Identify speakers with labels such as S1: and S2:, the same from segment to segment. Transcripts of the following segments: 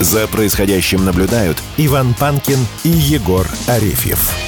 S1: За происходящим наблюдают Иван Панкин и Егор Арефьев.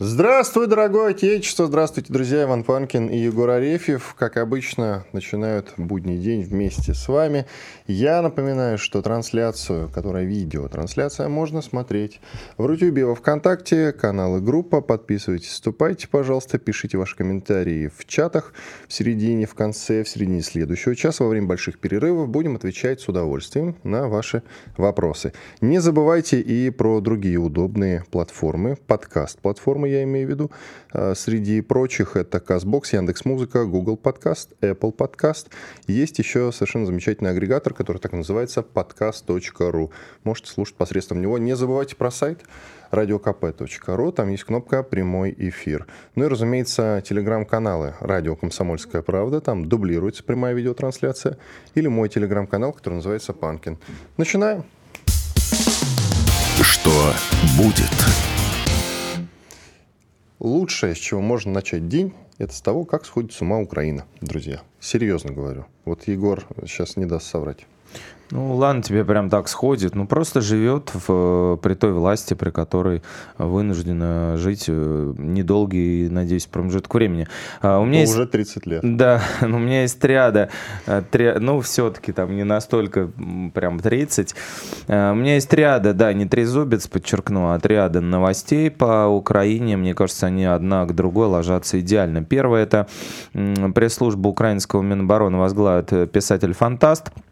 S2: Здравствуй, дорогое отечество! Здравствуйте, друзья! Иван Панкин и Егор Арефьев, как обычно, начинают будний день вместе с вами. Я напоминаю, что трансляцию, которая видео, трансляция можно смотреть в Рутюбе, во Вконтакте, каналы группа. Подписывайтесь, вступайте, пожалуйста, пишите ваши комментарии в чатах в середине, в конце, в середине следующего часа. Во время больших перерывов будем отвечать с удовольствием на ваши вопросы. Не забывайте и про другие удобные платформы, подкаст-платформы я имею в виду. А, среди прочих это CastBox, Яндекс.Музыка, Google Podcast, Apple Podcast. Есть еще совершенно замечательный агрегатор, который так называется podcast.ru. Можете слушать посредством него. Не забывайте про сайт radiokp.ru, там есть кнопка «Прямой эфир». Ну и, разумеется, телеграм-каналы «Радио Комсомольская правда», там дублируется прямая видеотрансляция, или мой телеграм-канал, который называется «Панкин». Начинаем.
S1: Что будет?
S2: Лучшее, с чего можно начать день, это с того, как сходит с ума Украина, друзья. Серьезно говорю. Вот Егор сейчас не даст соврать.
S3: Ну, ладно, тебе прям так сходит. Ну, просто живет в, при той власти, при которой вынуждена жить э, недолгий, надеюсь, промежуток времени.
S2: А, у меня ну, есть... Уже 30 лет.
S3: Да, но у меня есть триада. Э, три... Ну, все-таки там не настолько прям 30. А, у меня есть триада, да, не трезубец, подчеркну, а триада новостей по Украине. Мне кажется, они одна к другой ложатся идеально. Первое – это пресс-служба украинского Минобороны возглавит э, писатель-фантаст –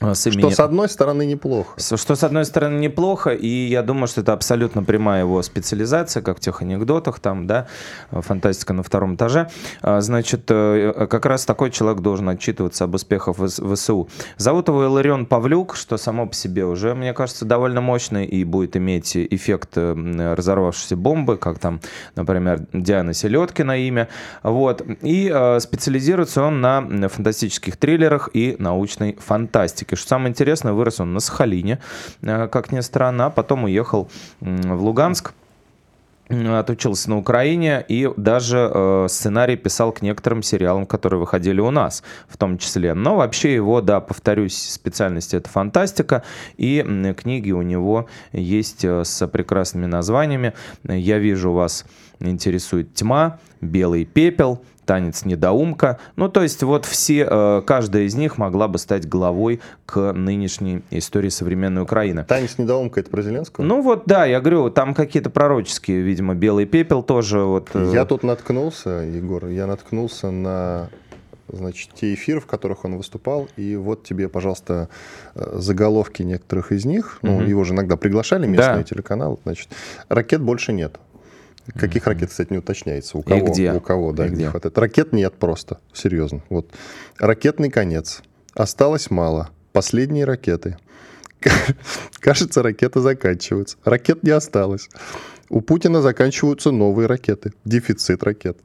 S2: с именем... Что с одной стороны неплохо.
S3: Что с одной стороны неплохо, и я думаю, что это абсолютно прямая его специализация, как в тех анекдотах, там, да, фантастика на втором этаже. А, значит, э, как раз такой человек должен отчитываться об успехах ВСУ. Зовут его Иларион Павлюк, что само по себе уже, мне кажется, довольно мощный и будет иметь эффект э, разорвавшейся бомбы, как там, например, Диана Селедкина имя. Вот. И э, специализируется он на фантастических триллерах и научной фантастике фантастики. Что самое интересное, вырос он на Сахалине, э, как ни странно, а потом уехал в Луганск отучился на Украине и даже э, сценарий писал к некоторым сериалам, которые выходили у нас, в том числе. Но вообще его, да, повторюсь, специальность это фантастика, и э, книги у него есть э, с прекрасными названиями. Я вижу, вас интересует «Тьма», «Белый пепел», танец недоумка. Ну, то есть вот все, э, каждая из них могла бы стать главой к нынешней истории современной Украины.
S2: Танец недоумка это про Зеленского?
S3: Ну вот, да, я говорю, там какие-то пророческие, видимо, белый пепел тоже. Вот.
S2: Э. Я тут наткнулся, Егор, я наткнулся на значит, те эфиры, в которых он выступал, и вот тебе, пожалуйста, э, заголовки некоторых из них. Ну, угу. его же иногда приглашали местные да. телеканалы, значит, ракет больше нет. Каких ракет, кстати, не уточняется. У кого?
S3: И где?
S2: У кого, да, И где? хватает. Ракет нет просто, серьезно. Вот. Ракетный конец. Осталось мало. Последние ракеты. Кажется, ракеты заканчиваются. Ракет не осталось. У Путина заканчиваются новые ракеты. Дефицит ракет.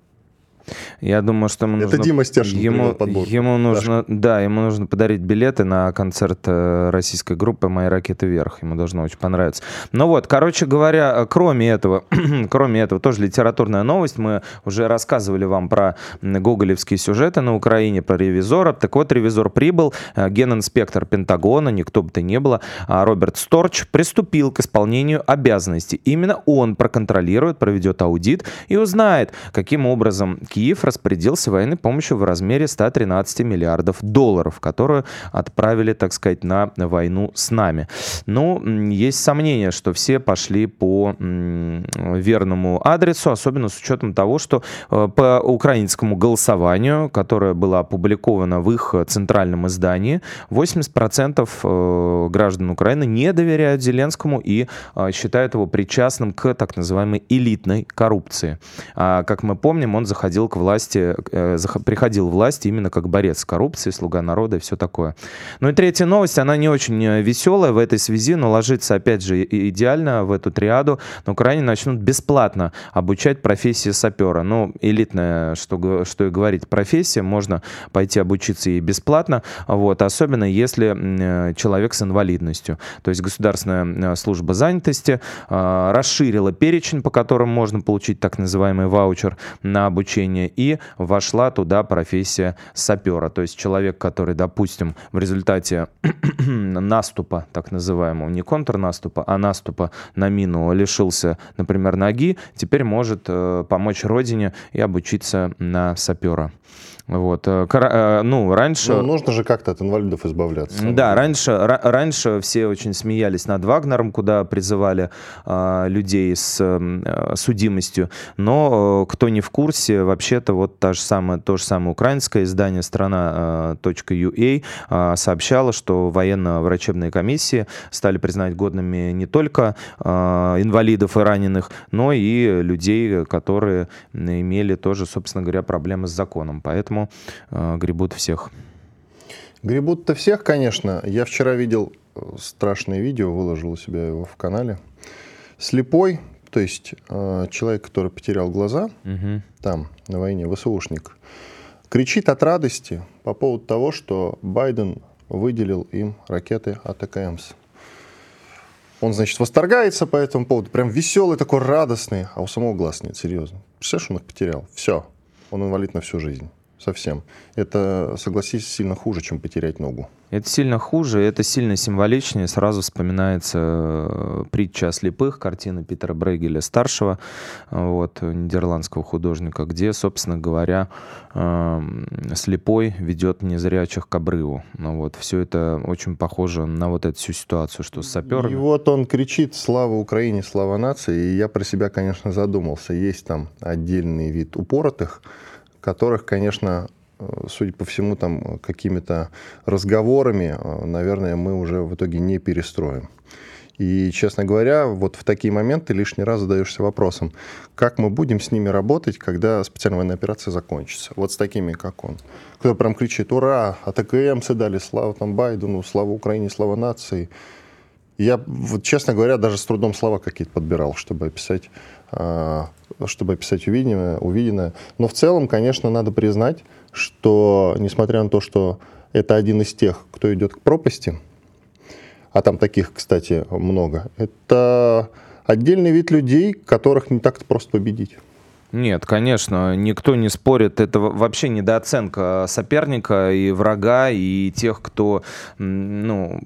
S3: Я думаю, что ему нужно...
S2: Это Дима Стешин
S3: ему, ему нужно, да, ему нужно подарить билеты на концерт э, российской группы «Мои ракеты вверх». Ему должно очень понравиться. Ну вот, короче говоря, кроме этого, кроме этого, тоже литературная новость. Мы уже рассказывали вам про гоголевские сюжеты на Украине, про ревизора. Так вот, ревизор прибыл, э, генинспектор Пентагона, никто бы то ни было, а Роберт Сторч приступил к исполнению обязанностей. Именно он проконтролирует, проведет аудит и узнает, каким образом Киев распорядился военной помощью в размере 113 миллиардов долларов, которую отправили, так сказать, на войну с нами. Но ну, есть сомнения, что все пошли по верному адресу, особенно с учетом того, что э, по украинскому голосованию, которое было опубликовано в их центральном издании, 80% э, граждан Украины не доверяют Зеленскому и э, считают его причастным к так называемой элитной коррупции. А, как мы помним, он заходил приходил к власти, э, приходил власть именно как борец с коррупцией, слуга народа и все такое. Ну и третья новость, она не очень э, веселая в этой связи, но ложится, опять же, идеально в эту триаду. На Украине начнут бесплатно обучать профессии сапера. Ну, элитная, что, что и говорить, профессия, можно пойти обучиться и бесплатно, вот, особенно если э, человек с инвалидностью. То есть Государственная служба занятости расширила перечень, по которым можно получить так называемый ваучер на обучение, и вошла туда профессия сапера. То есть человек, который, допустим, в результате наступа, так называемого, не контрнаступа, а наступа на мину лишился, например, ноги, теперь может э, помочь родине и обучиться на сапера. Вот. Э, э, ну, раньше...
S2: Ну, нужно же как-то от инвалидов избавляться.
S3: Да, раньше, раньше все очень смеялись над Вагнером, куда призывали э, людей с э, судимостью. Но э, кто не в курсе, вообще-то вот та же самая, то же самое украинское издание страна.ua э, э, сообщало, что военно-врачебные комиссии стали признать годными не только э, инвалидов и раненых, но и людей, которые имели тоже, собственно говоря, проблемы с законом. Поэтому э, гребут всех.
S2: Гребут-то всех, конечно. Я вчера видел э, страшное видео, выложил у себя его в канале. Слепой, то есть э, человек, который потерял глаза, угу. там, на войне, ВСУшник, кричит от радости по поводу того, что Байден выделил им ракеты АТКМС. Он, значит, восторгается по этому поводу, прям веселый, такой радостный, а у самого глаз нет, серьезно. Представляешь, он их потерял. Все, он инвалид на всю жизнь совсем. Это, согласись, сильно хуже, чем потерять ногу.
S3: Это сильно хуже, это сильно символичнее. Сразу вспоминается э, притча о слепых, картина Питера Брейгеля старшего, вот, нидерландского художника, где, собственно говоря, эм, слепой ведет незрячих к обрыву. Ну, вот, все это очень похоже на вот эту всю ситуацию, что с саперами.
S2: И вот он кричит «Слава Украине, слава нации!» И я про себя, конечно, задумался. Есть там отдельный вид упоротых, которых, конечно, э, судя по всему, там какими-то разговорами, э, наверное, мы уже в итоге не перестроим. И, честно говоря, вот в такие моменты лишний раз задаешься вопросом, как мы будем с ними работать, когда специальная военная операция закончится. Вот с такими, как он. Кто прям кричит, ура, АТКМцы дали, слава там Байдену, слава Украине, слава нации. Я, вот, честно говоря, даже с трудом слова какие-то подбирал, чтобы описать а, чтобы описать увиденное, увиденное. Но в целом, конечно, надо признать, что несмотря на то, что это один из тех, кто идет к пропасти, а там таких, кстати, много, это отдельный вид людей, которых не так-то просто победить.
S3: Нет, конечно, никто не спорит. Это вообще недооценка соперника и врага, и тех, кто ну,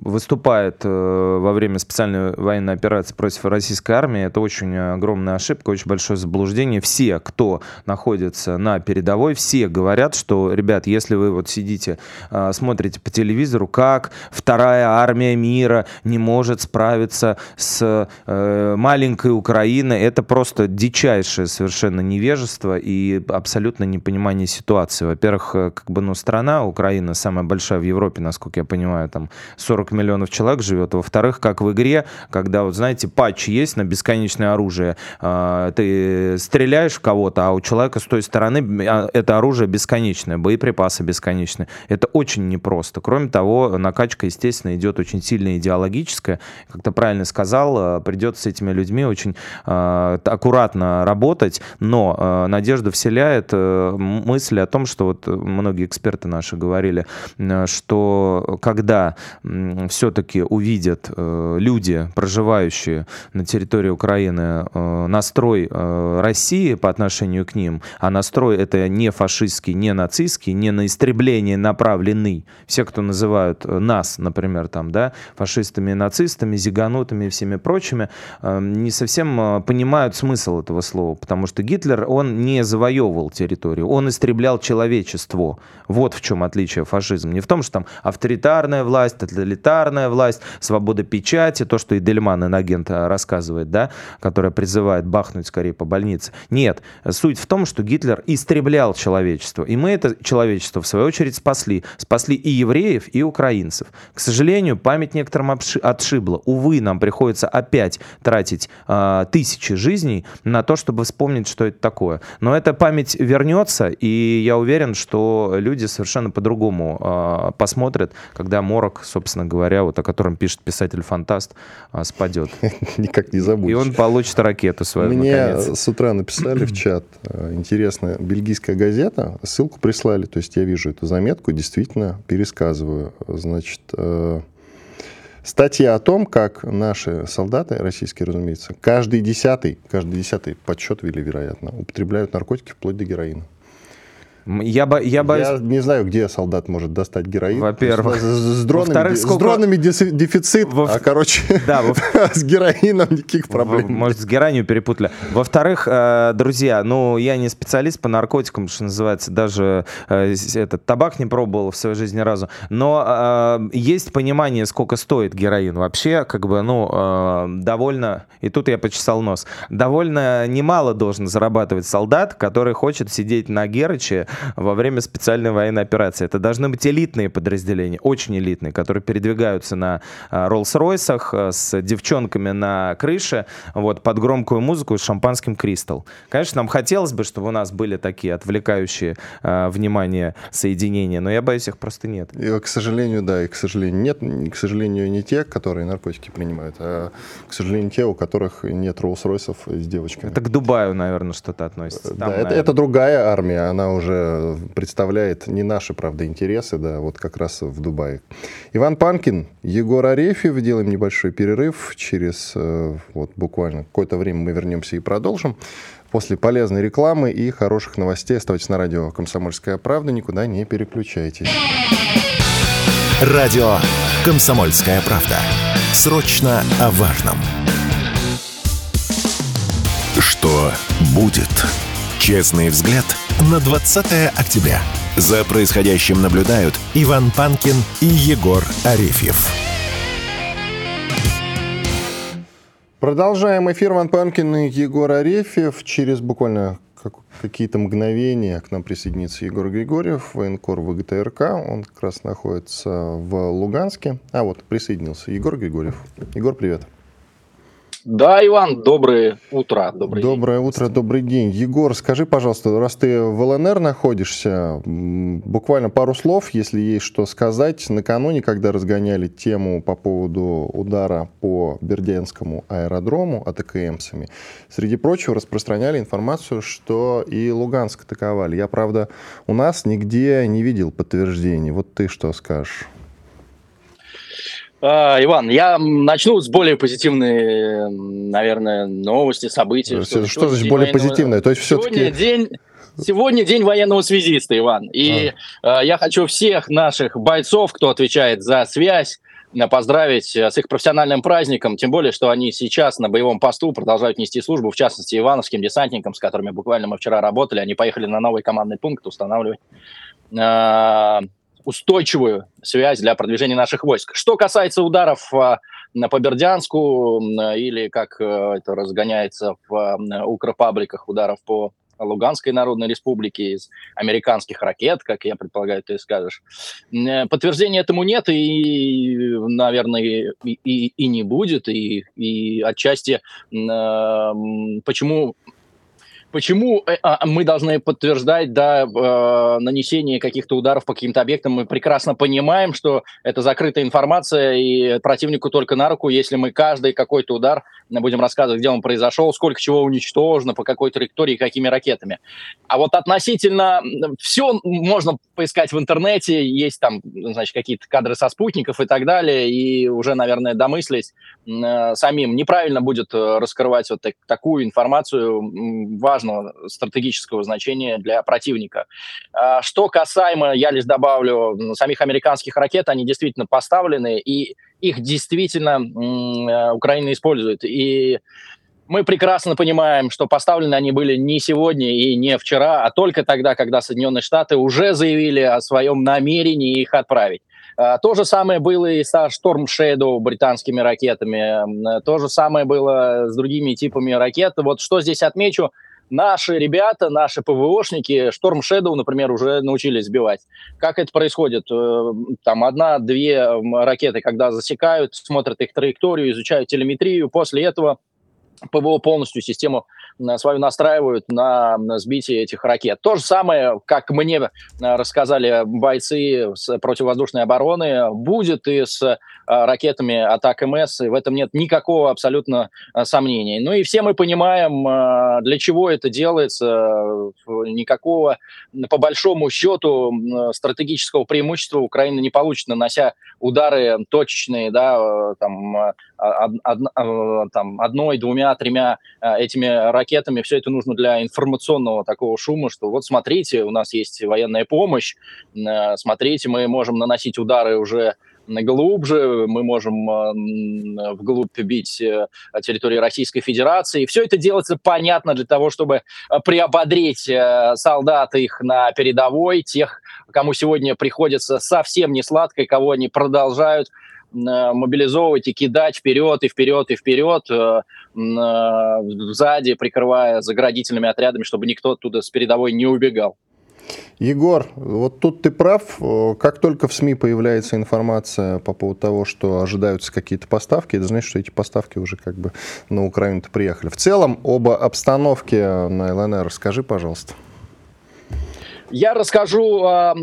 S3: выступает э, во время специальной военной операции против российской армии. Это очень огромная ошибка, очень большое заблуждение. Все, кто находится на передовой, все говорят, что, ребят, если вы вот сидите, э, смотрите по телевизору, как вторая армия мира не может справиться с э, маленькой Украиной, это просто дичайшее совершенно совершенно невежество и абсолютно непонимание ситуации. Во-первых, э, как бы, ну, страна, Украина, самая большая в Европе, насколько я понимаю, там 40 миллионов человек живет. Во-вторых, как в игре, когда, вот знаете, патч есть на бесконечное оружие, а, ты стреляешь в кого-то, а у человека с той стороны а, это оружие бесконечное, боеприпасы бесконечные. Это очень непросто. Кроме того, накачка, естественно, идет очень сильно идеологическая. Как ты правильно сказал, э, придется с этими людьми очень а, аккуратно работать, делать, но э, надежду вселяет э, мысль о том, что вот многие эксперты наши говорили, э, что когда э, все-таки увидят э, люди, проживающие на территории Украины, э, настрой э, России по отношению к ним, а настрой это не фашистский, не нацистский, не на истребление направленный. Все, кто называют э, нас, например, там, да, фашистами нацистами, зиганутами и всеми прочими, э, не совсем э, понимают смысл этого слова, потому потому что Гитлер, он не завоевывал территорию, он истреблял человечество. Вот в чем отличие фашизма. Не в том, что там авторитарная власть, тоталитарная власть, свобода печати, то, что и Дельман, инагент, э, рассказывает, да, которая призывает бахнуть скорее по больнице. Нет, суть в том, что Гитлер истреблял человечество. И мы это человечество, в свою очередь, спасли. Спасли и евреев, и украинцев. К сожалению, память некоторым отшибла. Увы, нам приходится опять тратить э, тысячи жизней на то, чтобы вспомнить вспомнить, что это такое. Но эта память вернется, и я уверен, что люди совершенно по-другому э, посмотрят, когда морок, собственно говоря, вот о котором пишет писатель-фантаст, э, спадет.
S2: Никак не забудешь.
S3: И он получит ракету свою,
S2: Мне
S3: наконец.
S2: с утра написали в чат, э, интересная бельгийская газета, ссылку прислали, то есть я вижу эту заметку, действительно пересказываю. Значит, э, статья о том, как наши солдаты, российские, разумеется, каждый десятый, каждый десятый подсчет вели, вероятно, употребляют наркотики вплоть до героина.
S3: Я, бо, я боюсь...
S2: Я не знаю, где солдат может достать героин.
S3: Во-первых.
S2: С, с, с дронами,
S3: Во-вторых,
S2: с
S3: сколько-
S2: дронами дефи- дефицит,
S3: Во-
S2: а, короче,
S3: Да, во-
S2: с героином никаких проблем.
S3: В- Может, с геранью перепутали. Во-вторых, э, друзья, ну, я не специалист по наркотикам, что называется, даже э, с- этот табак не пробовал в своей жизни ни разу. Но э, есть понимание, сколько стоит героин. Вообще, как бы, ну, довольно, и тут я почесал нос, довольно немало должен зарабатывать солдат, который хочет сидеть на Герыче во время специальной военной операции. Это должны быть элитные подразделения, очень элитные, которые передвигаются на э, Роллс-Ройсах э, с девчонками на крыше, вот, под громкую музыку с шампанским Кристал. Конечно, нам хотелось бы, чтобы у нас были такие отвлекающие э, внимание соединения, но я боюсь, их просто нет.
S2: И, к сожалению, да, и к сожалению нет. И, К сожалению, не те, которые наркотики принимают, а, к сожалению, те, у которых нет Роллс-Ройсов с девочками.
S3: Это к Дубаю, наверное, что-то относится. Там,
S2: да, это,
S3: наверное,
S2: это другая армия, она уже представляет не наши, правда, интересы, да, вот как раз в Дубае. Иван Панкин, Егор Арефьев, делаем небольшой перерыв, через э, вот буквально какое-то время мы вернемся и продолжим. После полезной рекламы и хороших новостей оставайтесь на радио «Комсомольская правда», никуда не переключайтесь.
S1: Радио «Комсомольская правда». Срочно о важном. Что будет? Честный взгляд на 20 октября. За происходящим наблюдают Иван Панкин и Егор Арефьев.
S2: Продолжаем эфир. Ван Панкин и Егор Арефьев. Через буквально как- какие-то мгновения к нам присоединится Егор Григорьев, военкор ВГТРК. Он как раз находится в Луганске. А вот, присоединился Егор Григорьев. Егор, привет.
S4: Да, Иван, доброе утро. Добрый день.
S2: Доброе утро, добрый день. Егор, скажи, пожалуйста, раз ты в ЛНР находишься, буквально пару слов, если есть что сказать. Накануне, когда разгоняли тему по поводу удара по Бердянскому аэродрому АТКМсами, среди прочего распространяли информацию, что и Луганск атаковали. Я, правда, у нас нигде не видел подтверждений. Вот ты что скажешь?
S4: А, Иван, я начну с более позитивной, наверное, новости, события.
S2: Что,
S4: сегодня
S2: значит более
S4: военного-
S2: позитивное? То есть все-таки...
S4: день, сегодня день военного связиста, Иван. И
S2: А.
S4: э, я хочу всех наших бойцов, кто отвечает за связь, э, поздравить э, с их профессиональным праздником, тем более, что они сейчас на боевом посту продолжают нести службу, в частности, ивановским десантникам, с которыми буквально мы вчера работали, они поехали на новый командный пункт устанавливать э, устойчивую связь для продвижения наших войск. Что касается ударов на- по Бердянску или, как э, это разгоняется в укропабликах, ударов по Луганской Народной Республике из американских ракет, как я предполагаю, ты скажешь. Э, Подтверждения этому нет и, наверное, и, и- и не будет. И, и отчасти э, почему Почему э, а, мы должны подтверждать да, э, нанесение каких-то ударов по каким-то объектам? Мы прекрасно понимаем, что это закрытая информация, и противнику только на руку, если мы каждый какой-то удар будем рассказывать, где он произошел, сколько чего уничтожено, по какой траектории, какими ракетами. А вот относительно все можно поискать в интернете, есть там, значит, какие-то кадры со спутников и так далее, и уже, наверное, домыслить э, самим неправильно будет э, раскрывать вот так- такую информацию м, важного стратегического значения для противника. А Что касаемо, я лишь добавлю, самих американских ракет, они действительно поставлены, и их действительно э, Украина использует. И мы прекрасно понимаем, что поставлены они были не сегодня и не вчера, а только тогда, когда Соединенные Штаты уже заявили о своем намерении их отправить. А, То же самое было и со Storm Shadow британскими ракетами. М, То же самое было с другими типами ракет. Вот что здесь отмечу. Наши ребята, наши ПВОшники Storm Shadow, например, уже научились сбивать. Как это происходит? Э, Там одна-две ракеты, когда засекают, смотрят их траекторию, изучают телеметрию. После этого ПВО полностью систему свою настраивают на сбитие этих ракет. То же самое, как мне рассказали бойцы с противовоздушной обороны, будет и с ракетами атак МС, и в этом нет никакого абсолютно сомнений. Ну и все мы понимаем, для чего это делается. Никакого, по большому счету, стратегического преимущества Украина не получит, нанося удары точечные, да, там, там одной, двумя, тремя этими ракетами. Все это нужно для информационного такого шума, что вот смотрите, у нас есть военная помощь, смотрите, мы можем наносить удары уже глубже, мы можем вглубь бить э, территории Российской Федерации. Все это делается понятно для того, чтобы приободрить э, солдат их на передовой, тех, кому сегодня приходится совсем не сладко, и кого они продолжают Э, мобилизовывать и кидать вперед и вперед и вперед, э, э, сзади прикрывая заградительными отрядами, чтобы никто оттуда с передовой не убегал.
S2: Егор, вот тут ты прав. Как только в СМИ появляется информация по поводу того, что ожидаются какие-то поставки, это значит, что эти поставки уже как бы на Украину-то приехали. В целом, об обстановке на ЛНР расскажи, пожалуйста.
S4: Я расскажу э,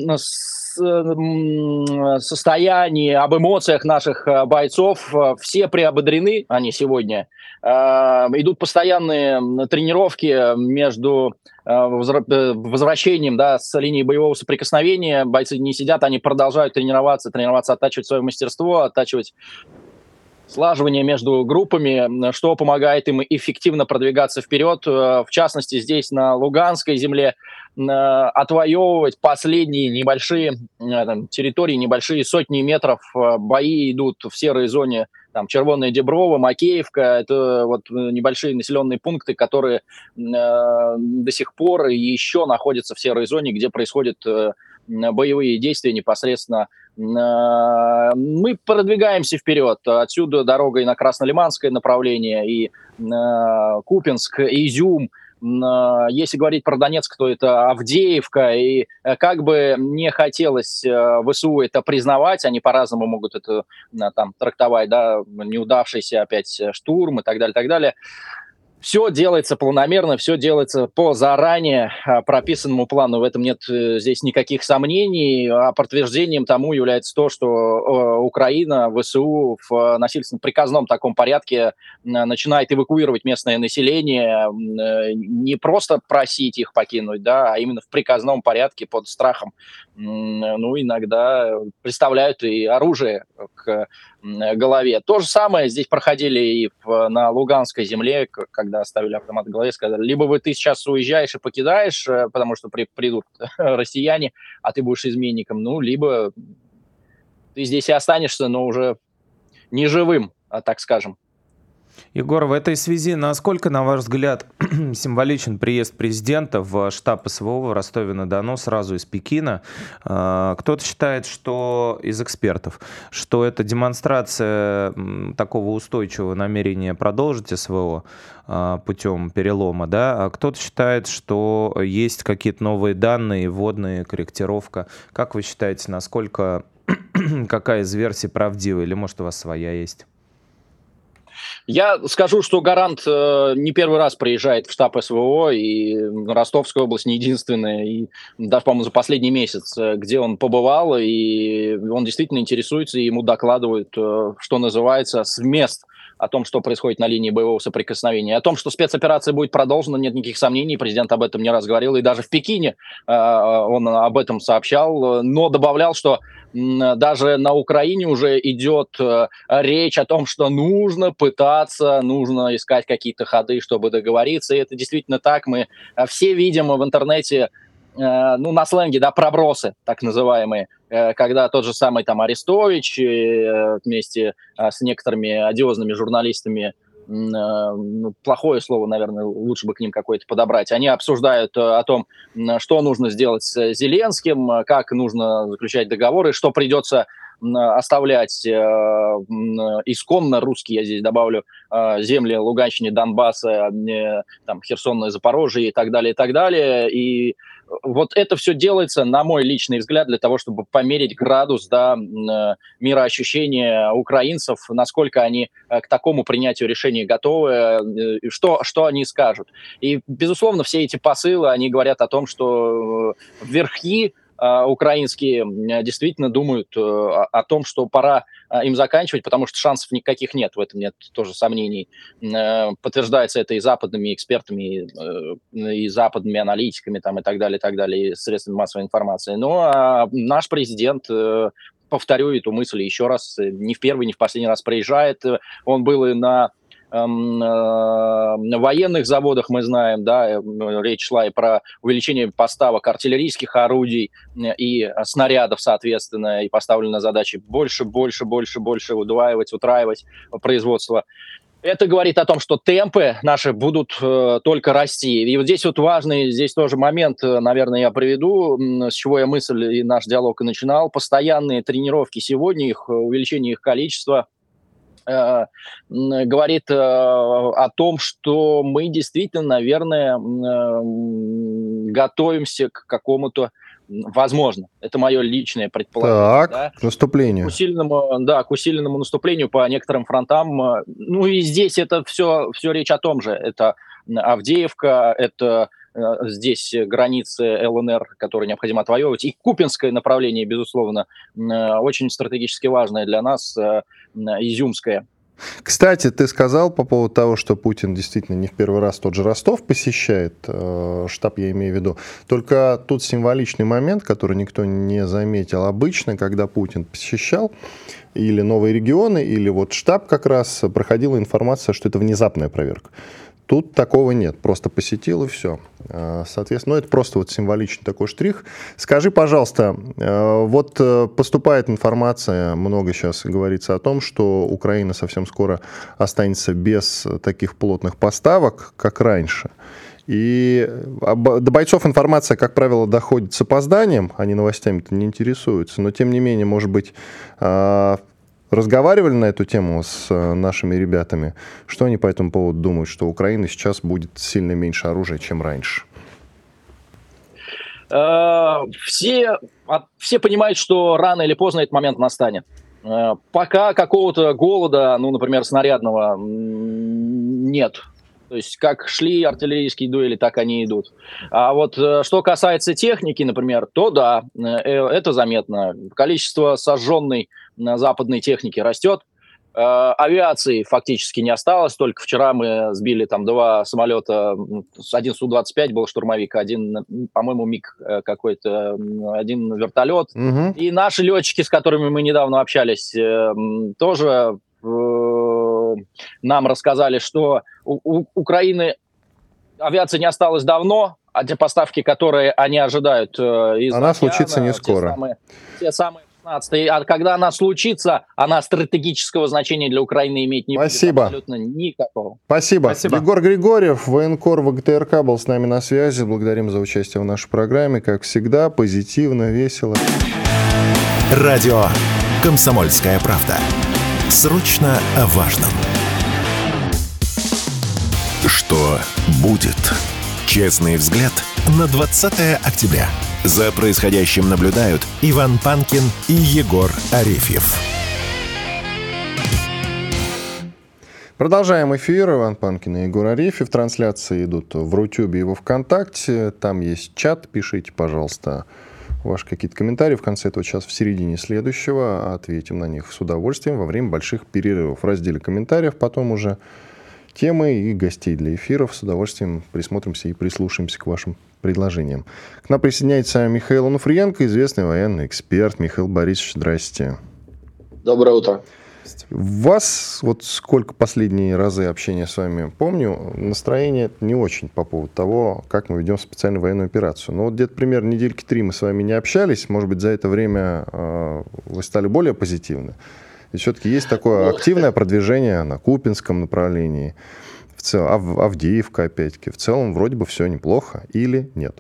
S4: состоянии, об эмоциях наших э, бойцов. Э, все приободрены они сегодня. Э, идут постоянные тренировки между возвращением да, с линии боевого соприкосновения. Бойцы не сидят, они продолжают тренироваться, тренироваться, оттачивать свое мастерство, оттачивать слаживание между группами, что помогает им эффективно продвигаться вперед. В частности, здесь на Луганской земле отвоевывать последние небольшие э, там, территории, небольшие сотни метров. Э, бои идут в серой зоне там Червонная Деброва, Макеевка, это вот небольшие населенные пункты, которые э, до сих пор еще находятся в серой зоне, где происходят э, боевые действия непосредственно. Э, мы продвигаемся вперед. Отсюда дорога и на Краснолиманское направление, и э, Купинск, и Изюм – если говорить про Донецк, то это Авдеевка, и э, как бы не хотелось э, ВСУ это признавать, они по-разному могут это там трактовать, да, неудавшийся опять штурм и так далее, так далее все делается планомерно, все делается по заранее а, прописанному плану. В этом нет э, здесь никаких сомнений. А подтверждением тому является то, что э, Украина, ВСУ в насильственном приказном таком порядке начинает эвакуировать местное население, э, не просто просить их покинуть, да, а именно в приказном порядке под страхом. Ну, иногда представляют и оружие к голове. То же самое здесь проходили и на Луганской земле, когда оставили автомат в голове, сказали, либо вы ты сейчас уезжаешь и покидаешь, э, потому что при, придут россияне, а ты будешь изменником, ну, либо ты здесь и останешься, но уже не живым, а так скажем.
S3: Егор, в этой связи насколько, на ваш взгляд, символичен приезд президента в штаб СВО в Ростове-на-Дону сразу из Пекина? А, кто-то считает, что из экспертов, что это демонстрация такого устойчивого намерения продолжить СВО а, путем перелома, да, а кто-то считает, что есть какие-то новые данные, вводные, корректировка. Как вы считаете, насколько какая из версий правдива, или может у вас своя есть?
S4: Я скажу, что Гарант э, не первый раз приезжает в штаб СВО, и Ростовская область не единственная, и даже, по-моему, за последний месяц, э, где он побывал, и он действительно интересуется, и ему докладывают, э, что называется, с мест о том, что происходит на линии боевого соприкосновения. О том, что спецоперация будет продолжена, нет никаких сомнений. Президент об этом не раз говорил. И даже в Пекине э, он об этом сообщал, но добавлял, что э, даже на Украине уже идет э, речь о том, что нужно пытаться, нужно искать какие-то ходы, чтобы договориться. И это действительно так. Мы э, все видим в интернете ну, на сленге, да, пробросы, так называемые, э, когда тот же самый там Арестович э, вместе с некоторыми одиозными журналистами ну, плохое слово, наверное, лучше бы к ним какое-то подобрать. Они обсуждают о том, что нужно сделать с Зеленским, как нужно заключать договоры, что придется оставлять исконно русские, я здесь добавлю, земли Луганщины, Донбасса, там, Херсонное, Запорожье и так далее, и так далее. И вот это все делается, на мой личный взгляд, для того, чтобы померить градус да, э, мироощущения украинцев, насколько они э, к такому принятию решений готовы, э, что, что они скажут. И, безусловно, все эти посылы, они говорят о том, что верхи украинские действительно думают э, о том, что пора а, им заканчивать, потому что шансов никаких нет, в этом нет тоже сомнений. Э, подтверждается это и западными экспертами, э, и западными аналитиками там, и так далее, и так далее, и средствами массовой информации. Но ну, а наш президент повторю эту мысль еще раз, не в первый, не в последний раз приезжает. Он был и на военных заводах мы знаем, да, э, речь шла и про увеличение поставок артиллерийских орудий э, и снарядов, соответственно, и поставлена задача больше, больше, больше, больше удваивать, утраивать производство. Это говорит о том, что темпы наши будут э, только расти. И вот здесь вот важный, здесь тоже момент, наверное, я приведу, с чего я мысль и наш диалог и начинал. Постоянные тренировки сегодня, их увеличение их количества – Э, говорит э, о том, что мы действительно, наверное, э, готовимся к какому-то Возможно, это мое личное предположение.
S2: Так, да? к наступлению.
S4: К усиленному, да, к усиленному наступлению по некоторым фронтам. Ну и здесь это все, все речь о том же. Это Авдеевка, это здесь границы ЛНР, которые необходимо отвоевывать, и Купинское направление, безусловно, очень стратегически важное для нас, Изюмское.
S2: Кстати, ты сказал по поводу того, что Путин действительно не в первый раз тот же Ростов посещает, э, штаб я имею в виду. Только тут символичный момент, который никто не заметил. Обычно, когда Путин посещал или новые регионы, или вот штаб как раз, проходила информация, что это внезапная проверка. Тут такого нет, просто посетил и все. А, соответственно, ну, это просто вот символичный такой штрих. Скажи, пожалуйста, а, вот э, поступает информация, много сейчас говорится о том, что Украина совсем скоро останется без таких плотных поставок, как раньше. И до бойцов информация, как правило, доходит с опозданием, они новостями-то не интересуются, но тем не менее, может быть, а, разговаривали на эту тему с э, нашими ребятами. Что они по этому поводу думают, что Украина сейчас будет сильно меньше оружия, чем раньше?
S4: Э, все, все понимают, что рано или поздно этот момент настанет. Э, пока какого-то голода, ну, например, снарядного, нет. То есть как шли артиллерийские дуэли, так они идут. А вот что касается техники, например, то да, это заметно. Количество сожженной западной техники растет. Э, авиации фактически не осталось, только вчера мы сбили там два самолета, один Су-25 был штурмовик, один, по-моему, МиГ э, какой-то, один вертолет. Угу. И наши летчики, с которыми мы недавно общались, э, тоже нам рассказали, что у Украины авиации не осталось давно, а те поставки, которые они ожидают из
S2: Она случится не скоро.
S4: Те самые, те самые а когда она случится, она стратегического значения для Украины иметь не
S2: Спасибо. будет
S4: абсолютно никакого.
S2: Спасибо. Спасибо. Егор Григорьев, военкор ВГТРК, был с нами на связи. Благодарим за участие в нашей программе. Как всегда, позитивно, весело.
S1: Радио «Комсомольская правда». Срочно о важном. Что будет? Честный взгляд на 20 октября. За происходящим наблюдают Иван Панкин и Егор Арефьев.
S2: Продолжаем эфир. Иван Панкин и Егор Арефьев. Трансляции идут в Рутюбе и во Вконтакте. Там есть чат. Пишите, пожалуйста, ваши какие-то комментарии в конце этого часа, в середине следующего. Ответим на них с удовольствием во время больших перерывов. В разделе комментариев потом уже темы и гостей для эфиров. С удовольствием присмотримся и прислушаемся к вашим предложениям. К нам присоединяется Михаил Онуфриенко, известный военный эксперт. Михаил Борисович, здрасте.
S5: Доброе утро.
S2: Вас, вот сколько последние разы общения с вами помню, настроение не очень по поводу того, как мы ведем специальную военную операцию. Но вот где-то примерно недельки три мы с вами не общались. Может быть, за это время э, вы стали более позитивны. И все-таки есть такое ну, активное продвижение на Купинском направлении, в целом, Ав, Авдеевка опять-таки. В целом вроде бы все неплохо или нет?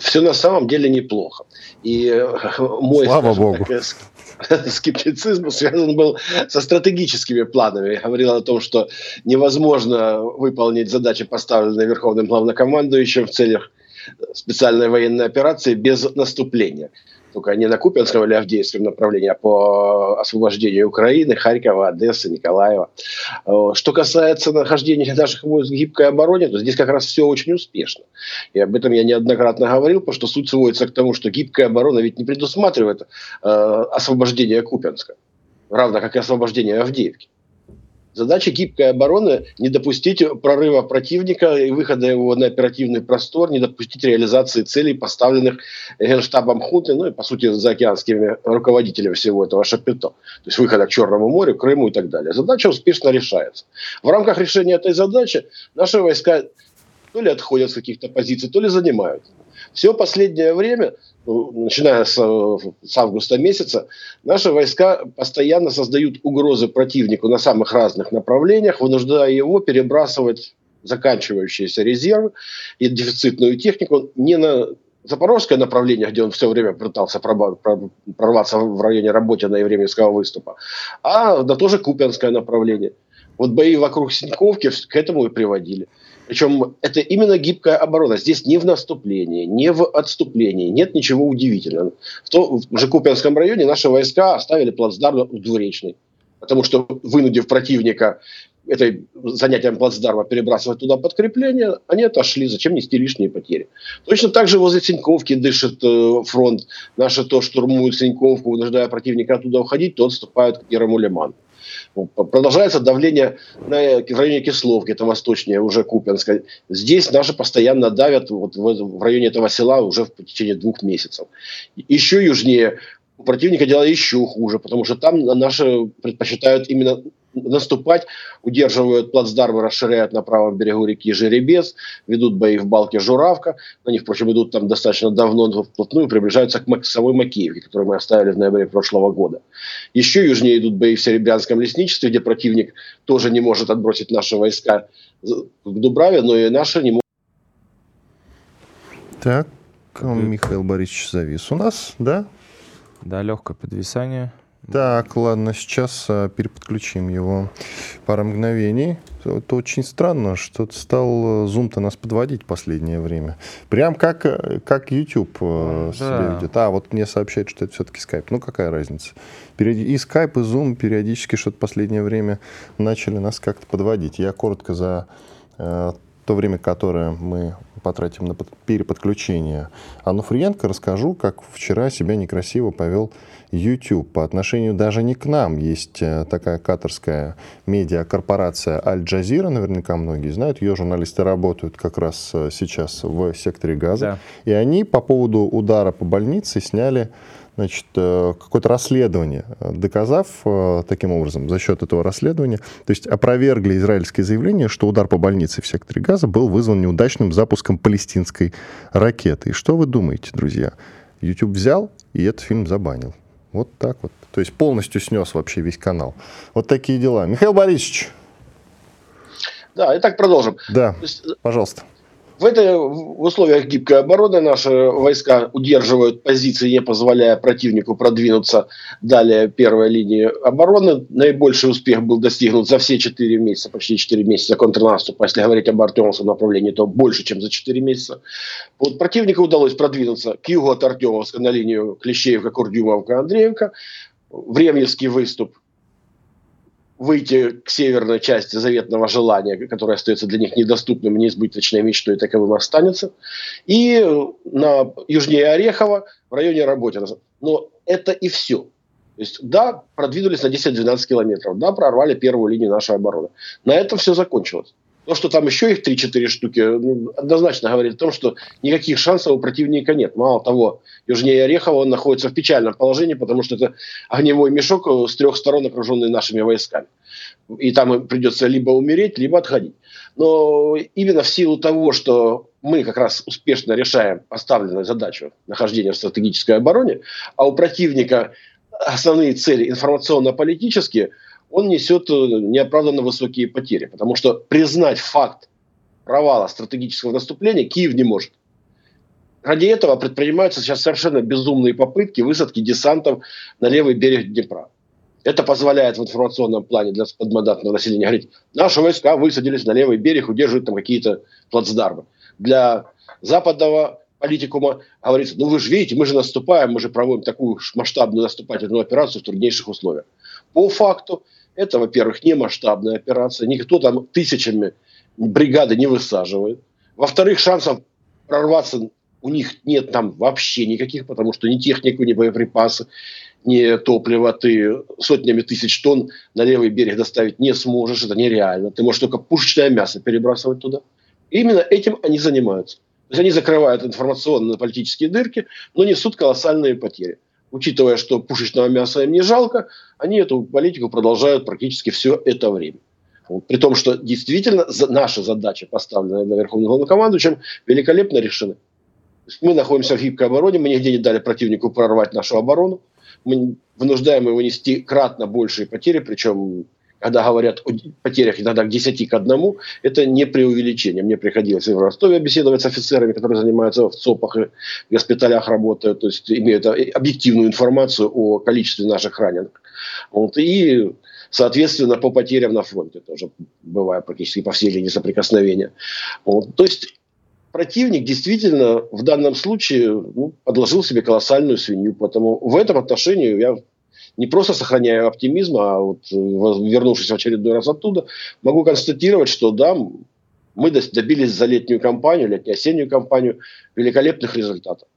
S5: все на самом деле неплохо. И э, мой
S2: Слава Богу.
S5: Так, скептицизм связан был со стратегическими планами. Я говорил о том, что невозможно выполнить задачи, поставленные Верховным главнокомандующим в целях специальной военной операции без наступления только не на Купинском или Авдеевском направлении, а по освобождению Украины, Харькова, Одессы, Николаева. Э, что касается нахождения наших войск в гибкой обороне, то здесь как раз все очень успешно. И об этом я неоднократно говорил, потому что суть сводится к тому, что гибкая оборона ведь не предусматривает э, освобождение Купенска, равно как и освобождение Авдеевки. Задача гибкой обороны – не допустить прорыва противника и выхода его на оперативный простор, не допустить реализации целей, поставленных генштабом хунты, ну и, по сути, заокеанскими руководителями всего этого шапито. То есть выхода к Черному морю, Крыму и так далее. Задача успешно решается. В рамках решения этой задачи наши войска то ли отходят с каких-то позиций, то ли занимают. Все последнее время – начиная с, с августа месяца, наши войска постоянно создают угрозы противнику на самых разных направлениях, вынуждая его перебрасывать заканчивающиеся резервы и дефицитную технику не на запорожское направление, где он все время пытался прорваться в районе Работина и Временского выступа, а на то же Купянское направление. Вот бои вокруг Синьковки к этому и приводили. Причем это именно гибкая оборона. Здесь не в наступлении, не в отступлении. Нет ничего удивительного. В, то, в Жекупинском районе наши войска оставили плацдарм в Двуречной. Потому что, вынудив противника этой занятием плацдарма перебрасывать туда подкрепление, они отошли. Зачем нести лишние потери? Точно так же возле Синьковки дышит э, фронт. Наши то штурмуют Синьковку, вынуждая противника оттуда уходить, то отступают к Первому Лиману. Ну, продолжается давление на, в районе Кисловки, это восточнее, уже Купенска. Здесь наши постоянно давят вот в, в районе этого села уже в течение двух месяцев. Еще южнее у противника дела еще хуже, потому что там наши предпочитают именно наступать, удерживают плацдармы, расширяют на правом берегу реки Жеребец, ведут бои в балке Журавка. Них, впрочем, идут там достаточно давно, вплотную, приближаются к самой Макеевке, которую мы оставили в ноябре прошлого года. Еще южнее идут бои в Серебрянском лесничестве, где противник тоже не может отбросить наши войска к Дубраве, но и наши не могут.
S2: Так, Михаил Борисович завис у нас, да?
S3: Да, легкое подвисание.
S2: Так, ладно, сейчас а, переподключим его пару мгновений. Это очень странно, что стал Zoom-то нас подводить последнее время. Прям как, как YouTube э, да. себя ведет. А, вот мне сообщают, что это все-таки Skype. Ну, какая разница? И Skype, и Zoom периодически что-то последнее время начали нас как-то подводить. Я коротко за э, то время, которое мы потратим на переподключение Ануфриенко, расскажу, как вчера себя некрасиво повел YouTube по отношению даже не к нам. Есть э, такая каторская медиакорпорация Аль-Джазира, наверняка многие знают. Ее журналисты работают как раз э, сейчас в секторе газа. Да. И они по поводу удара по больнице сняли значит, э, какое-то расследование, доказав таким образом за счет этого расследования, то есть опровергли израильское заявление, что удар по больнице в секторе Газа был вызван неудачным запуском палестинской ракеты. И что вы думаете, друзья? YouTube взял и этот фильм забанил. Вот так вот. То есть полностью снес вообще весь канал. Вот такие дела. Михаил Борисович.
S5: Да, и так продолжим.
S2: Да, есть, пожалуйста.
S5: В, этой, в условиях гибкой обороны наши войска удерживают позиции, не позволяя противнику продвинуться далее первой линии обороны. Наибольший успех был достигнут за все 4 месяца, почти 4 месяца контрнаступа. Если говорить об Артемовском направлении, то больше, чем за 4 месяца. Вот противнику удалось продвинуться к югу от Артемовска на линию Клещеевка, Курдюмовка, Андреевка. Временский выступ выйти к северной части заветного желания, которое остается для них недоступным, неизбыточной мечтой, таковым останется. И на южнее Орехова, в районе Работина. Но это и все. То есть, да, продвинулись на 10-12 километров, да, прорвали первую линию нашей обороны. На этом все закончилось. То, что там еще их 3-4 штуки, ну, однозначно говорит о том, что никаких шансов у противника нет. Мало того, южнее Орехова он находится в печальном положении, потому что это огневой мешок с трех сторон, окруженный нашими войсками. И там им придется либо умереть, либо отходить. Но именно в силу того, что мы как раз успешно решаем поставленную задачу нахождения в стратегической обороне, а у противника основные цели информационно-политические – он несет э, неоправданно высокие потери. Потому что признать факт провала стратегического наступления Киев не может. Ради этого предпринимаются сейчас совершенно безумные попытки высадки десантов на левый берег Днепра. Это позволяет в информационном плане для подмандатного населения говорить, наши войска высадились на левый берег, удерживают там какие-то плацдармы. Для западного политикума говорится, ну вы же видите, мы же наступаем, мы же проводим такую масштабную наступательную операцию в труднейших условиях. По факту это, во-первых, не масштабная операция, никто там тысячами бригады не высаживает. Во-вторых, шансов прорваться у них нет там вообще никаких, потому что ни технику, ни боеприпасы, ни топлива ты сотнями тысяч тонн на левый берег доставить не сможешь, это нереально. Ты можешь только пушечное мясо перебрасывать туда. И именно этим они занимаются. То есть они закрывают информационно-политические дырки, но несут колоссальные потери. Учитывая, что пушечного мяса им не жалко, они эту политику продолжают практически все это время. Вот. При том, что действительно наша задача, поставленная на Верховном Главнокомандующем, великолепно решена. Мы находимся в гибкой обороне, мы нигде не дали противнику прорвать нашу оборону. Мы вынуждаем его нести кратно большие потери, причем когда говорят о потерях иногда к 10 к 1, это не преувеличение. Мне приходилось в Ростове беседовать с офицерами, которые занимаются в ЦОПах и в госпиталях работают, то есть имеют объективную информацию о количестве наших раненых. Вот, и соответственно, по потерям на фронте тоже бывает практически по всей линии соприкосновения. Вот. То есть противник действительно в данном случае ну, подложил себе колоссальную свинью. Поэтому в этом отношении я не просто сохраняю оптимизм, а вот э, вернувшись в очередной раз оттуда, могу констатировать, что да, мы добились за летнюю кампанию, летнюю-осеннюю кампанию великолепных результатов.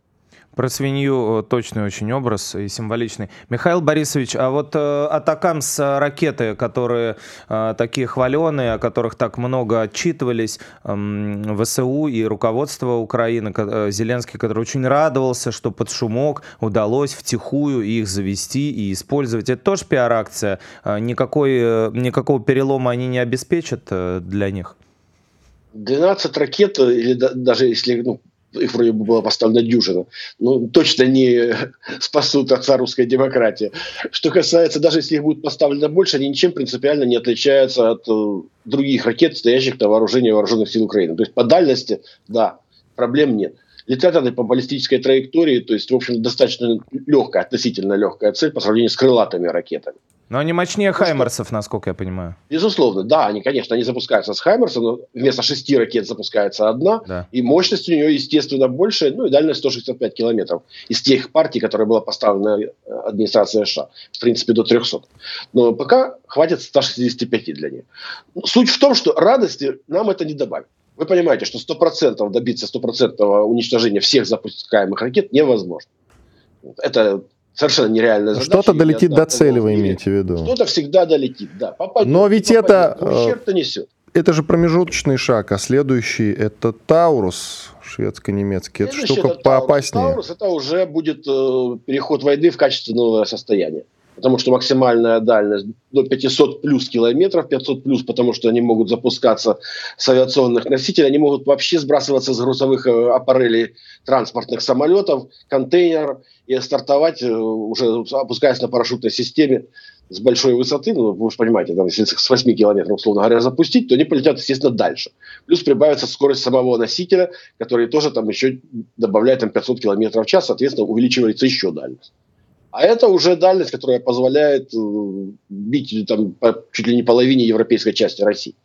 S3: Про свинью э, точный очень образ и символичный. Михаил Борисович, а вот э, Атакамс э, ракеты, которые э, такие хваленые, о которых так много отчитывались, э, ВСУ и руководство Украины, Зеленский, который очень радовался, что под шумок удалось втихую их завести и использовать. Это тоже пиар-акция? Никакой, никакого перелома они не обеспечат для них?
S5: 12 ракет, или да, даже если ну, их вроде бы было поставлено дюжина, ну, точно не спасут отца русской демократии. Что касается, даже если их будет поставлено больше, они ничем принципиально не отличаются от э, других ракет, стоящих на вооружении вооруженных сил Украины. То есть по дальности, да, проблем нет. Летят они по баллистической траектории, то есть, в общем, достаточно легкая, относительно легкая цель по сравнению с крылатыми ракетами.
S3: Но они мощнее ну, Хаймерсов, насколько я понимаю.
S5: Безусловно, да, они, конечно, они запускаются с Хаймерса, но вместо шести ракет запускается одна, да. и мощность у нее, естественно, больше, ну и дальность 165 километров из тех партий, которые была поставлена э, администрацией США, в принципе, до 300. Но пока хватит 165 для них. Суть в том, что радости нам это не добавит. Вы понимаете, что 100% добиться 100% уничтожения всех запускаемых ракет невозможно. Это совершенно нереальная
S2: задача. Что-то долетит до цели, вы имеете в виду?
S5: Что-то всегда долетит, да.
S2: Попасть, Но ведь попасть, это... Ущерб-то несет. Это же промежуточный шаг, а следующий это Таурус, шведско-немецкий. Это штука это поопаснее.
S5: Таурус это уже будет э, переход войны в качественное состояние потому что максимальная дальность до 500 плюс километров, 500 плюс, потому что они могут запускаться с авиационных носителей, они могут вообще сбрасываться с грузовых э, аппарелей транспортных самолетов, контейнер и стартовать, э, уже опускаясь на парашютной системе с большой высоты, ну, вы же понимаете, там, если с 8 километров, условно говоря, запустить, то они полетят, естественно, дальше. Плюс прибавится скорость самого носителя, который тоже там еще добавляет там, 500 километров в час, соответственно, увеличивается еще дальность. А это уже дальность, которая позволяет э, бить там, по чуть ли не половине европейской части России.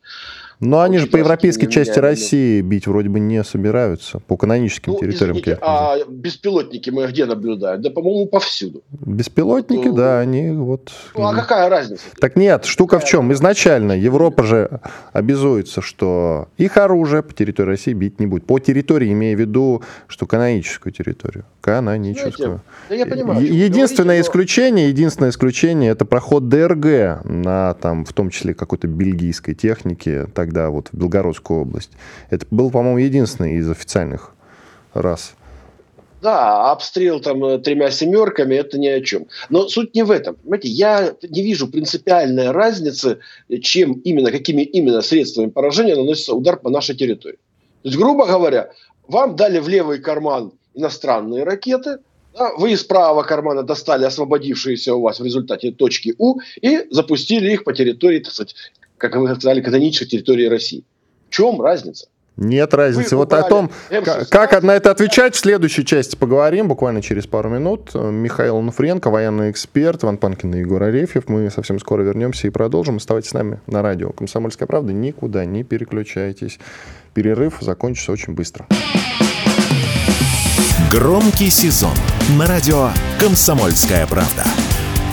S2: Но они же по европейской части России бить вроде бы не собираются, по каноническим ну, территориям. Извините,
S5: а беспилотники мы где наблюдаем? Да, по-моему, повсюду.
S2: Беспилотники, вот, да, они вот...
S5: Ну, а какая разница?
S2: Так нет, штука какая в чем? Изначально Европа же обязуется, что их оружие по территории России бить не будет. По территории, имея в виду, что каноническую территорию. Каноническую. Знаете, да я понимаю, единственное говорите, исключение, единственное исключение, это проход ДРГ на, там, в том числе какой-то бельгийской техники, так тогда вот в Белгородскую область. Это был, по-моему, единственный из официальных раз.
S5: Да, обстрел там э, тремя семерками это ни о чем. Но суть не в этом. Понимаете, я не вижу принципиальной разницы, чем именно, какими именно средствами поражения наносится удар по нашей территории. То есть, грубо говоря, вам дали в левый карман иностранные ракеты, да, вы из правого кармана достали освободившиеся у вас в результате точки У и запустили их по территории, так сказать, как вы сказали, канонической территории России. В чем разница?
S2: Нет разницы. Вы вот о том, как, как на это отвечать, в следующей части поговорим, буквально через пару минут. Михаил Нуфренко, военный эксперт, Ван Панкин и Егор Арефьев. Мы совсем скоро вернемся и продолжим. Оставайтесь с нами на радио «Комсомольская правда». Никуда не переключайтесь. Перерыв закончится очень быстро.
S1: Громкий сезон на радио «Комсомольская правда».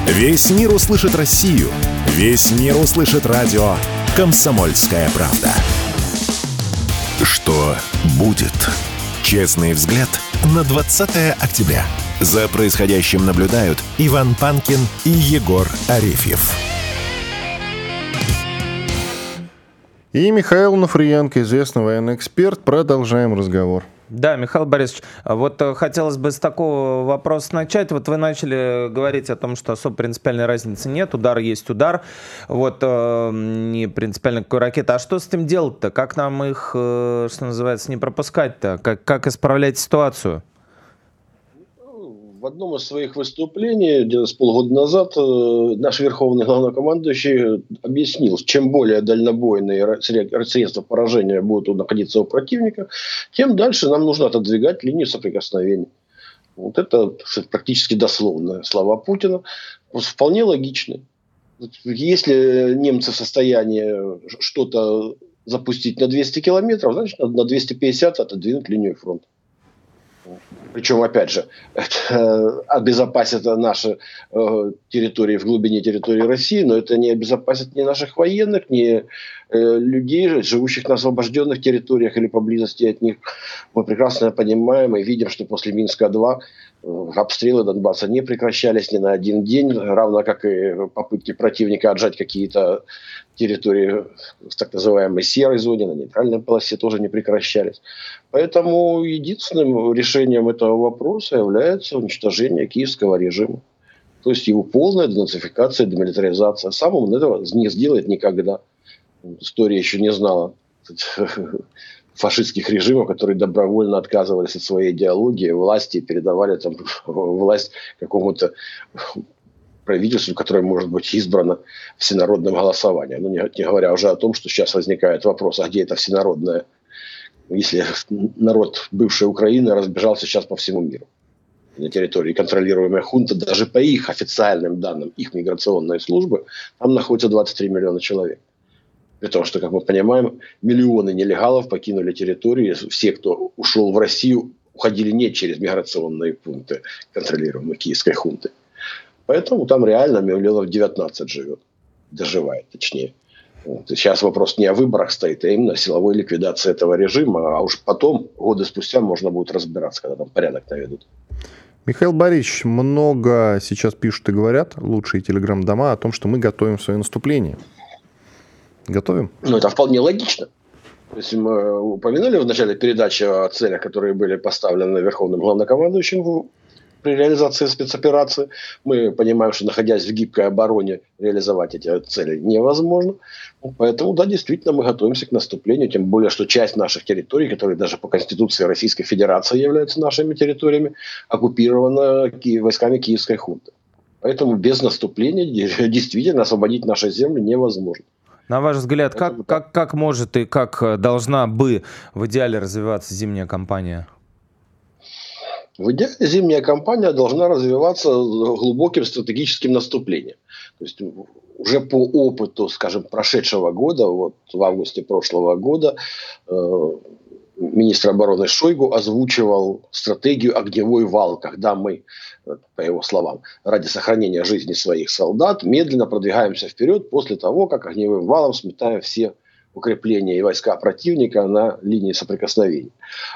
S1: Весь мир услышит Россию. Весь мир услышит радио «Комсомольская правда». Что будет? Честный взгляд на 20 октября. За происходящим наблюдают Иван Панкин и Егор Арефьев.
S2: И Михаил Нафриенко, известный военный эксперт. Продолжаем разговор.
S3: Да, Михаил Борисович, вот э, хотелось бы с такого вопроса начать. Вот вы начали говорить о том, что особо принципиальной разницы нет, удар есть удар, вот э, не принципиально какой ракеты. А что с этим делать-то? Как нам их, э, что называется, не пропускать-то? Как, как исправлять ситуацию?
S5: В одном из своих выступлений, где-то с полгода назад, э, наш верховный главнокомандующий объяснил, чем более дальнобойные средства поражения будут находиться у противника, тем дальше нам нужно отодвигать линию соприкосновения. Вот это практически дословно слова Путина. Вполне логично. Если немцы в состоянии что-то запустить на 200 километров, значит, на 250 отодвинуть линию фронта. Причем, опять же, это обезопасит наши э, территории в глубине территории России, но это не обезопасит ни наших военных, ни э, людей, живущих на освобожденных территориях или поблизости от них. Мы прекрасно понимаем и видим, что после Минска-2 э, обстрелы Донбасса не прекращались ни на один день, равно как и попытки противника отжать какие-то территории в так называемой серой зоне, на нейтральной полосе тоже не прекращались. Поэтому единственным решением этого вопроса является уничтожение киевского режима. То есть его полная денацификация, демилитаризация. Сам он этого не сделает никогда. История еще не знала фашистских режимов, которые добровольно отказывались от своей идеологии, власти и передавали там власть какому-то правительству, которое может быть избрано всенародным голосованием. Ну, не, не говоря уже о том, что сейчас возникает вопрос, а где это всенародное, если народ бывшей Украины разбежался сейчас по всему миру на территории контролируемой хунты, даже по их официальным данным, их миграционной службы, там находится 23 миллиона человек. При том, что, как мы понимаем, миллионы нелегалов покинули территорию. Все, кто ушел в Россию, уходили не через миграционные пункты, контролируемые киевской хунты. Поэтому там реально миллионов 19 живет, доживает точнее. Сейчас вопрос не о выборах стоит, а именно о силовой ликвидации этого режима, а уж потом, годы спустя, можно будет разбираться, когда там порядок наведут.
S2: Михаил Борисович, много сейчас пишут и говорят, лучшие телеграм-дома, о том, что мы готовим свое наступление. Готовим?
S5: Ну, это вполне логично. То есть мы упомянули в начале передачи о целях, которые были поставлены Верховным Главнокомандующим при реализации спецоперации. Мы понимаем, что находясь в гибкой обороне, реализовать эти цели невозможно. Поэтому, да, действительно, мы готовимся к наступлению, тем более, что часть наших территорий, которые даже по Конституции Российской Федерации являются нашими территориями, оккупирована войсками Киевской хунты. Поэтому без наступления действительно освободить наши земли невозможно.
S3: На ваш взгляд, как, как, как может и как должна бы в идеале развиваться зимняя кампания?
S5: В идеале зимняя кампания должна развиваться глубоким стратегическим наступлением. То есть уже по опыту, скажем, прошедшего года, вот в августе прошлого года, э, министр обороны Шойгу озвучивал стратегию огневой вал, когда мы, по его словам, ради сохранения жизни своих солдат медленно продвигаемся вперед после того, как огневым валом сметаем все укрепления и войска противника на линии соприкосновения.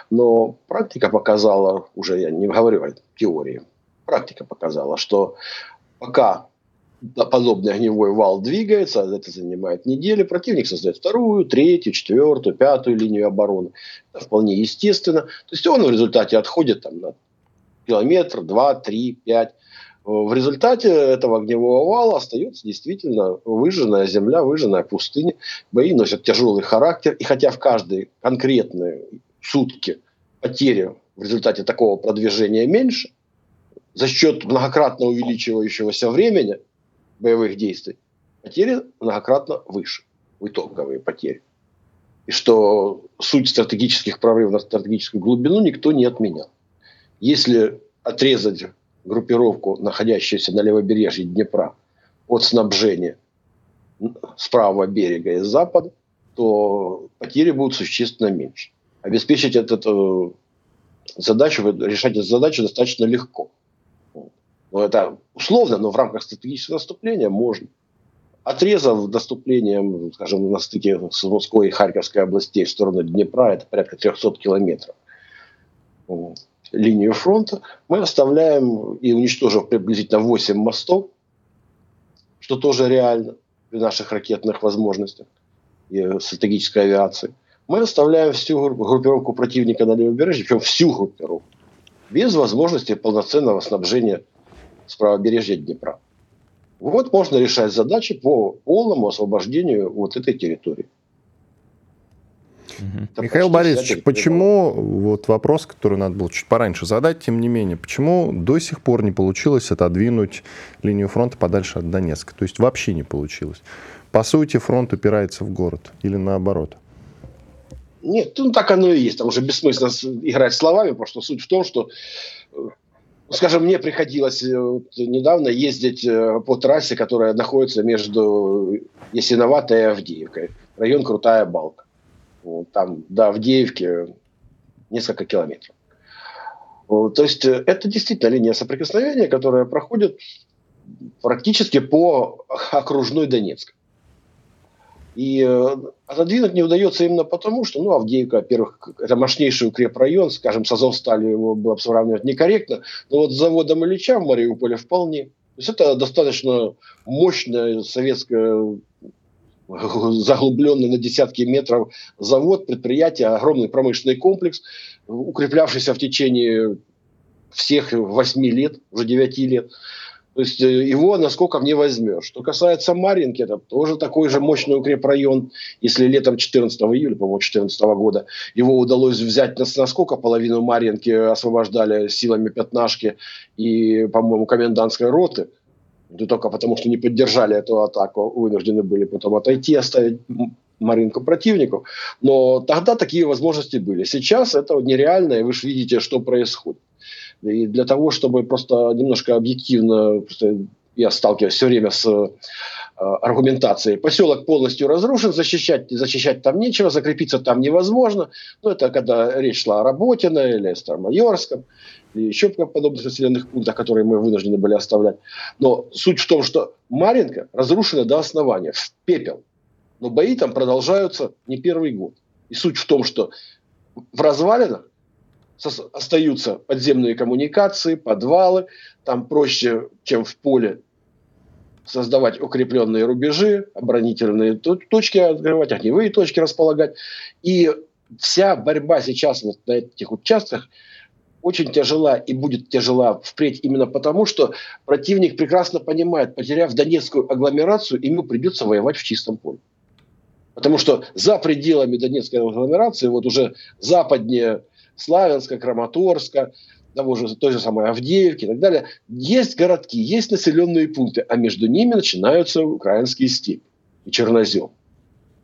S5: Но практика показала, уже я не говорю о теории, практика показала, что пока подобный огневой вал двигается, это занимает недели, противник создает вторую, третью, четвертую, пятую линию обороны. Это вполне естественно. То есть он в результате отходит там, на километр, два, три, пять. В результате этого огневого вала остается действительно выжженная земля, выжженная пустыня. Бои носят тяжелый характер. И хотя в каждой конкретной сутки потери в результате такого продвижения меньше, за счет многократно увеличивающегося времени боевых действий, потери многократно выше, итоговые потери. и что суть стратегических прорывов на стратегическую глубину никто не отменял. Если отрезать группировку, находящуюся на левобережье Днепра, от снабжения с правого берега и с запада, то потери будут существенно меньше. Обеспечить эту задачу, решать эту задачу достаточно легко. Но это условно, но в рамках стратегического наступления можно отрезав наступлением, скажем, на стыке Сумской и Харьковской областей в сторону Днепра, это порядка 300 километров, линию фронта, мы оставляем и уничтожив приблизительно 8 мостов, что тоже реально при наших ракетных возможностях и стратегической авиации, мы оставляем всю группировку противника на левобережье, причем всю группировку, без возможности полноценного снабжения с правобережья Днепра. Вот можно решать задачи по полному освобождению вот этой территории.
S2: Угу. Михаил Борисович, почему, вот вопрос, который надо было чуть пораньше задать, тем не менее, почему до сих пор не получилось отодвинуть линию фронта подальше от Донецка? То есть вообще не получилось. По сути, фронт упирается в город или наоборот?
S5: Нет, ну так оно и есть. Там уже бессмысленно играть словами, потому что суть в том, что э, Скажем, мне приходилось э, недавно ездить э, по трассе, которая находится между Ясиноватой и Авдеевкой. Район Крутая Балка. Там до Авдеевки несколько километров. То есть э, это действительно линия соприкосновения, которая проходит практически по окружной Донецк. И э, отодвинуть не удается именно потому, что, ну, Авдеевка, во-первых, это мощнейший укрепрайон, скажем, с Азовсталью его было бы сравнивать некорректно, но вот с заводом Ильича в Мариуполе вполне. То есть это достаточно мощная советская заглубленный на десятки метров завод, предприятие, огромный промышленный комплекс, укреплявшийся в течение всех восьми лет, уже девяти лет. То есть э, его насколько не возьмешь. Что касается Маринки, это тоже такой же мощный укрепрайон. Если летом 14 июля, по-моему, 14 года его удалось взять на насколько половину Маринки освобождали силами пятнашки и, по-моему, комендантской роты. Да только потому, что не поддержали эту атаку, вынуждены были потом отойти, оставить Маринку противнику. Но тогда такие возможности были. Сейчас это нереально, и вы же видите, что происходит. И для того, чтобы просто немножко объективно, просто я сталкиваюсь все время с э, аргументацией. Поселок полностью разрушен, защищать, защищать там нечего, закрепиться там невозможно. Ну, это когда речь шла о Работино или Старомайорском, или еще подобных населенных пунктах, которые мы вынуждены были оставлять. Но суть в том, что Маринка разрушена до основания, в пепел. Но бои там продолжаются не первый год. И суть в том, что в развалинах остаются подземные коммуникации, подвалы. Там проще, чем в поле, создавать укрепленные рубежи, оборонительные точки открывать, огневые точки располагать. И вся борьба сейчас вот на этих участках очень тяжела и будет тяжела впредь именно потому, что противник прекрасно понимает, потеряв Донецкую агломерацию, ему придется воевать в чистом поле. Потому что за пределами Донецкой агломерации, вот уже западнее Славянска, Краматорска, того же, той же самой Авдеевки и так далее. Есть городки, есть населенные пункты, а между ними начинаются украинские степи и чернозем.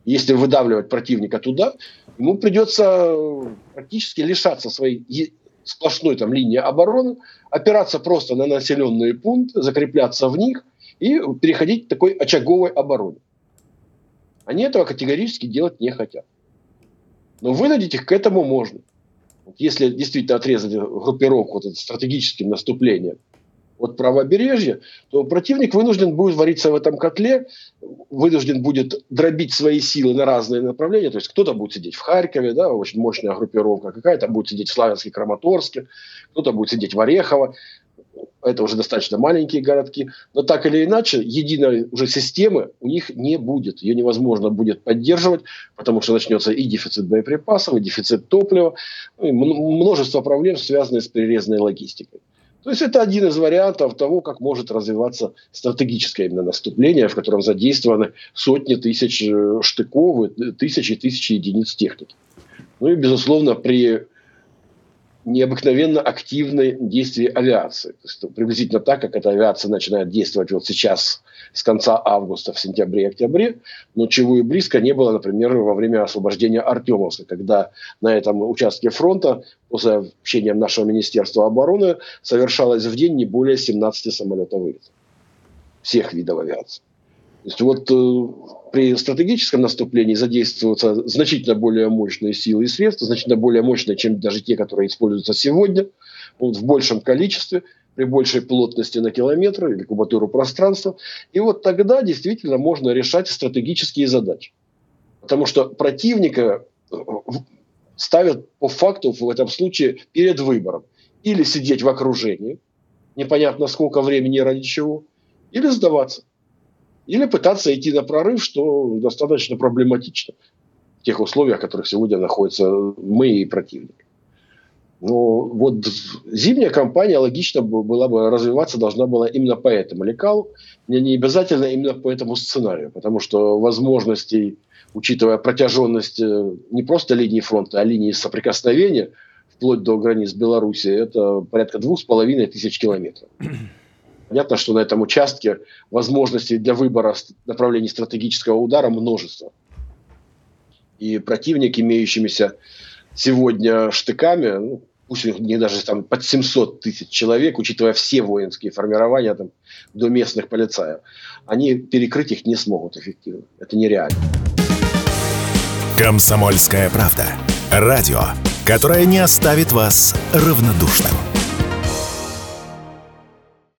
S5: Если выдавливать противника туда, ему придется практически лишаться своей сплошной там линии обороны, опираться просто на населенные пункты, закрепляться в них и переходить к такой очаговой обороне. Они этого категорически делать не хотят. Но вынудить их к этому можно если действительно отрезать группировку вот, стратегическим наступлением от правобережья, то противник вынужден будет вариться в этом котле, вынужден будет дробить свои силы на разные направления. То есть кто-то будет сидеть в Харькове, да, очень мощная группировка, какая-то будет сидеть в Славянске, Краматорске, кто-то будет сидеть в Орехово это уже достаточно маленькие городки, но так или иначе, единой уже системы у них не будет. Ее невозможно будет поддерживать, потому что начнется и дефицит боеприпасов, и дефицит топлива, ну, и множество проблем, связанных с перерезанной логистикой. То есть это один из вариантов того, как может развиваться стратегическое именно наступление, в котором задействованы сотни тысяч э, штыков и тысячи и тысячи единиц техники. Ну и, безусловно, при необыкновенно активной действии авиации. То есть, приблизительно так, как эта авиация начинает действовать вот сейчас с конца августа в сентябре октябре, но чего и близко не было, например, во время освобождения Артемовска, когда на этом участке фронта, после общения нашего Министерства обороны, совершалось в день не более 17 самолетов вылетов всех видов авиации. То есть вот э, при стратегическом наступлении задействуются значительно более мощные силы и средства, значительно более мощные, чем даже те, которые используются сегодня, вот в большем количестве – при большей плотности на километр или кубатуру пространства. И вот тогда действительно можно решать стратегические задачи. Потому что противника э, ставят по факту в этом случае перед выбором. Или сидеть в окружении, непонятно сколько времени ради чего, или сдаваться. Или пытаться идти на прорыв, что достаточно проблематично в тех условиях, в которых сегодня находятся мы и противник. Ну, вот зимняя кампания логично была бы развиваться должна была именно по этому лекалу, мне не обязательно именно по этому сценарию, потому что возможностей, учитывая протяженность э, не просто линии фронта, а линии соприкосновения вплоть до границ Беларуси, это порядка двух с половиной тысяч километров. Понятно, что на этом участке возможностей для выбора направлений стратегического удара множество. И противник, имеющимися сегодня штыками, ну, пусть у них не даже там под 700 тысяч человек, учитывая все воинские формирования там, до местных полицаев, они перекрыть их не смогут эффективно. Это нереально.
S1: Комсомольская правда. Радио, которое не оставит вас равнодушным.